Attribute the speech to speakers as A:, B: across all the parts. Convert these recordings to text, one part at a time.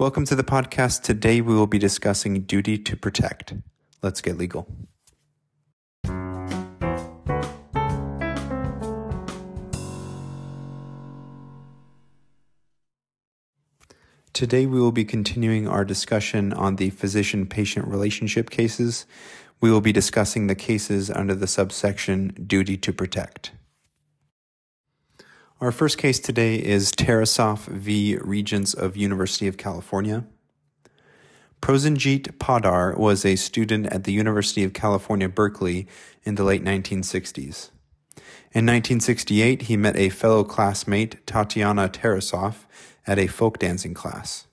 A: Welcome to the podcast. Today we will be discussing duty to protect. Let's get legal. Today we will be continuing our discussion on the physician patient relationship cases. We will be discussing the cases under the subsection duty to protect. Our first case today is Tarasoff v. Regents of University of California. Prosenjit Poddar was a student at the University of California, Berkeley in the late 1960s. In 1968, he met a fellow classmate, Tatiana Tarasoff, at a folk dancing class.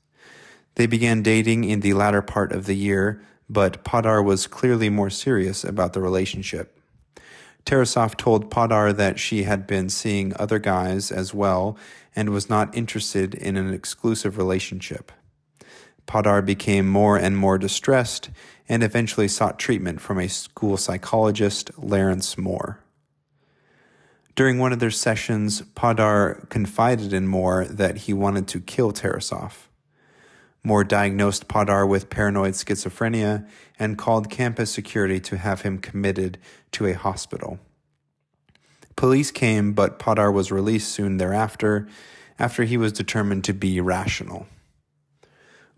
A: They began dating in the latter part of the year, but Poddar was clearly more serious about the relationship. Tarasoff told Poddar that she had been seeing other guys as well and was not interested in an exclusive relationship. Poddar became more and more distressed and eventually sought treatment from a school psychologist, Lawrence Moore. During one of their sessions, Poddar confided in Moore that he wanted to kill Tarasoff. Moore diagnosed Poddar with paranoid schizophrenia and called campus security to have him committed to a hospital. Police came, but Poddar was released soon thereafter, after he was determined to be rational.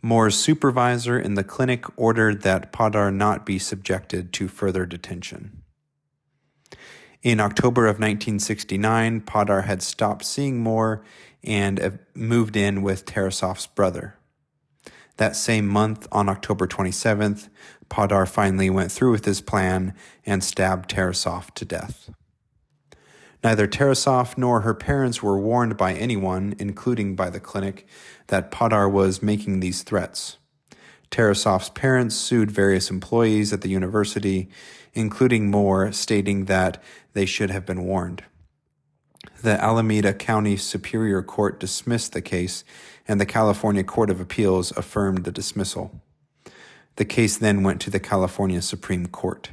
A: Moore's supervisor in the clinic ordered that Poddar not be subjected to further detention. In October of 1969, Poddar had stopped seeing Moore and uh, moved in with Tarasoff's brother. That same month, on October 27th, Poddar finally went through with his plan and stabbed Tarasoff to death. Neither Tarasoff nor her parents were warned by anyone, including by the clinic, that Poddar was making these threats. Tarasoff's parents sued various employees at the university, including Moore, stating that they should have been warned. The Alameda County Superior Court dismissed the case and the California Court of Appeals affirmed the dismissal. The case then went to the California Supreme Court.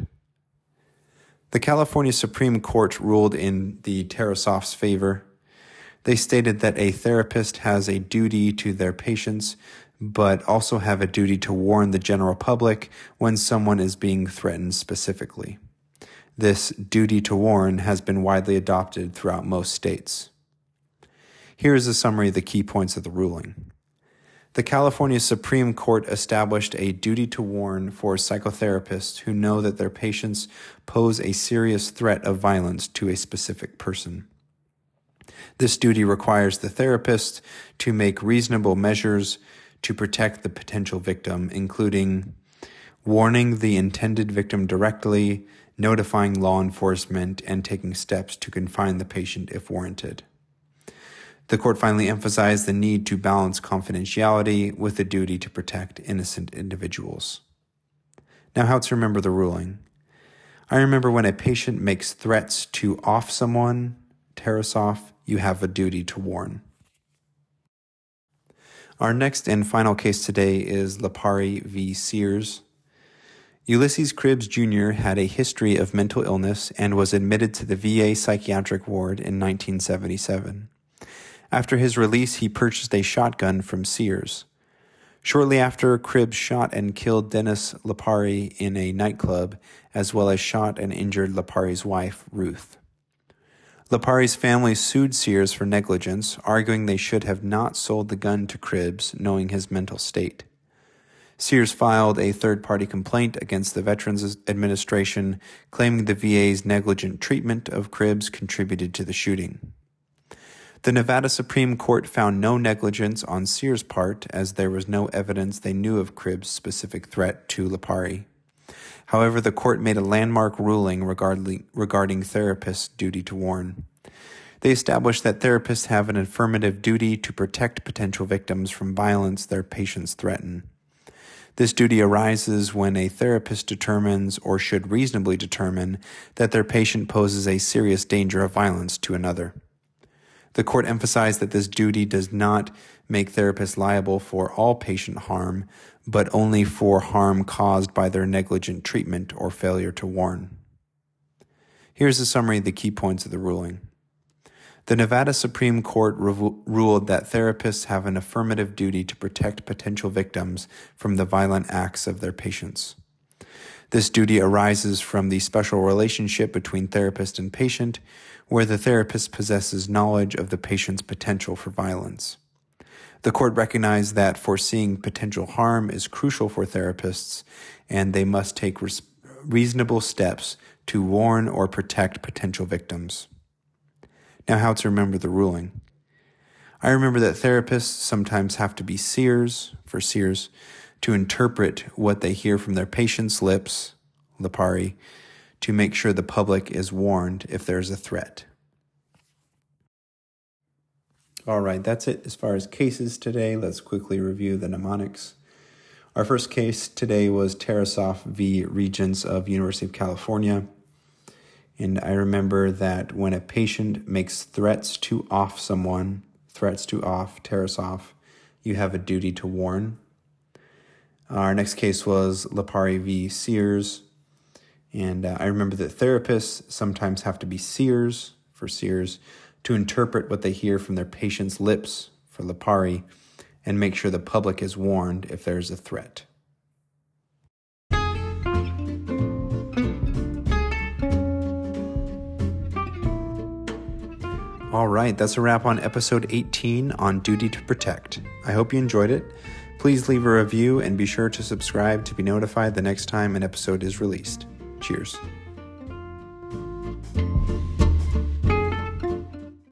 A: The California Supreme Court ruled in the Tarasoff's favor. They stated that a therapist has a duty to their patients, but also have a duty to warn the general public when someone is being threatened specifically. This duty to warn has been widely adopted throughout most states. Here is a summary of the key points of the ruling. The California Supreme Court established a duty to warn for psychotherapists who know that their patients pose a serious threat of violence to a specific person. This duty requires the therapist to make reasonable measures to protect the potential victim, including warning the intended victim directly, notifying law enforcement, and taking steps to confine the patient if warranted. The court finally emphasized the need to balance confidentiality with the duty to protect innocent individuals. Now, how to remember the ruling. I remember when a patient makes threats to off someone, Tarasoff, you have a duty to warn. Our next and final case today is Lipari v. Sears. Ulysses Cribbs Jr. had a history of mental illness and was admitted to the VA psychiatric ward in 1977. After his release, he purchased a shotgun from Sears. Shortly after, Cribbs shot and killed Dennis Lipari in a nightclub, as well as shot and injured Lipari's wife, Ruth. Lipari's family sued Sears for negligence, arguing they should have not sold the gun to Cribbs, knowing his mental state. Sears filed a third party complaint against the Veterans Administration, claiming the VA's negligent treatment of Cribbs contributed to the shooting. The Nevada Supreme Court found no negligence on Sears' part, as there was no evidence they knew of Cribbs' specific threat to Lipari. However, the court made a landmark ruling regarding, regarding therapists' duty to warn. They established that therapists have an affirmative duty to protect potential victims from violence their patients threaten. This duty arises when a therapist determines, or should reasonably determine, that their patient poses a serious danger of violence to another. The court emphasized that this duty does not make therapists liable for all patient harm, but only for harm caused by their negligent treatment or failure to warn. Here's a summary of the key points of the ruling. The Nevada Supreme Court ruled that therapists have an affirmative duty to protect potential victims from the violent acts of their patients. This duty arises from the special relationship between therapist and patient, where the therapist possesses knowledge of the patient's potential for violence. The court recognized that foreseeing potential harm is crucial for therapists, and they must take res- reasonable steps to warn or protect potential victims. Now, how to remember the ruling. I remember that therapists sometimes have to be seers, for Sears, to interpret what they hear from their patients' lips, Lipari, to make sure the public is warned if there's a threat. All right, that's it as far as cases today. Let's quickly review the mnemonics. Our first case today was Tarasoff v. Regents of University of California. And I remember that when a patient makes threats to off someone, threats to off, Tarasoff, you have a duty to warn. Our next case was Lipari v. Sears. And uh, I remember that therapists sometimes have to be seers for Sears to interpret what they hear from their patient's lips for Lipari and make sure the public is warned if there's a threat. All right, that's a wrap on episode 18 on Duty to Protect. I hope you enjoyed it. Please leave a review and be sure to subscribe to be notified the next time an episode is released. Cheers.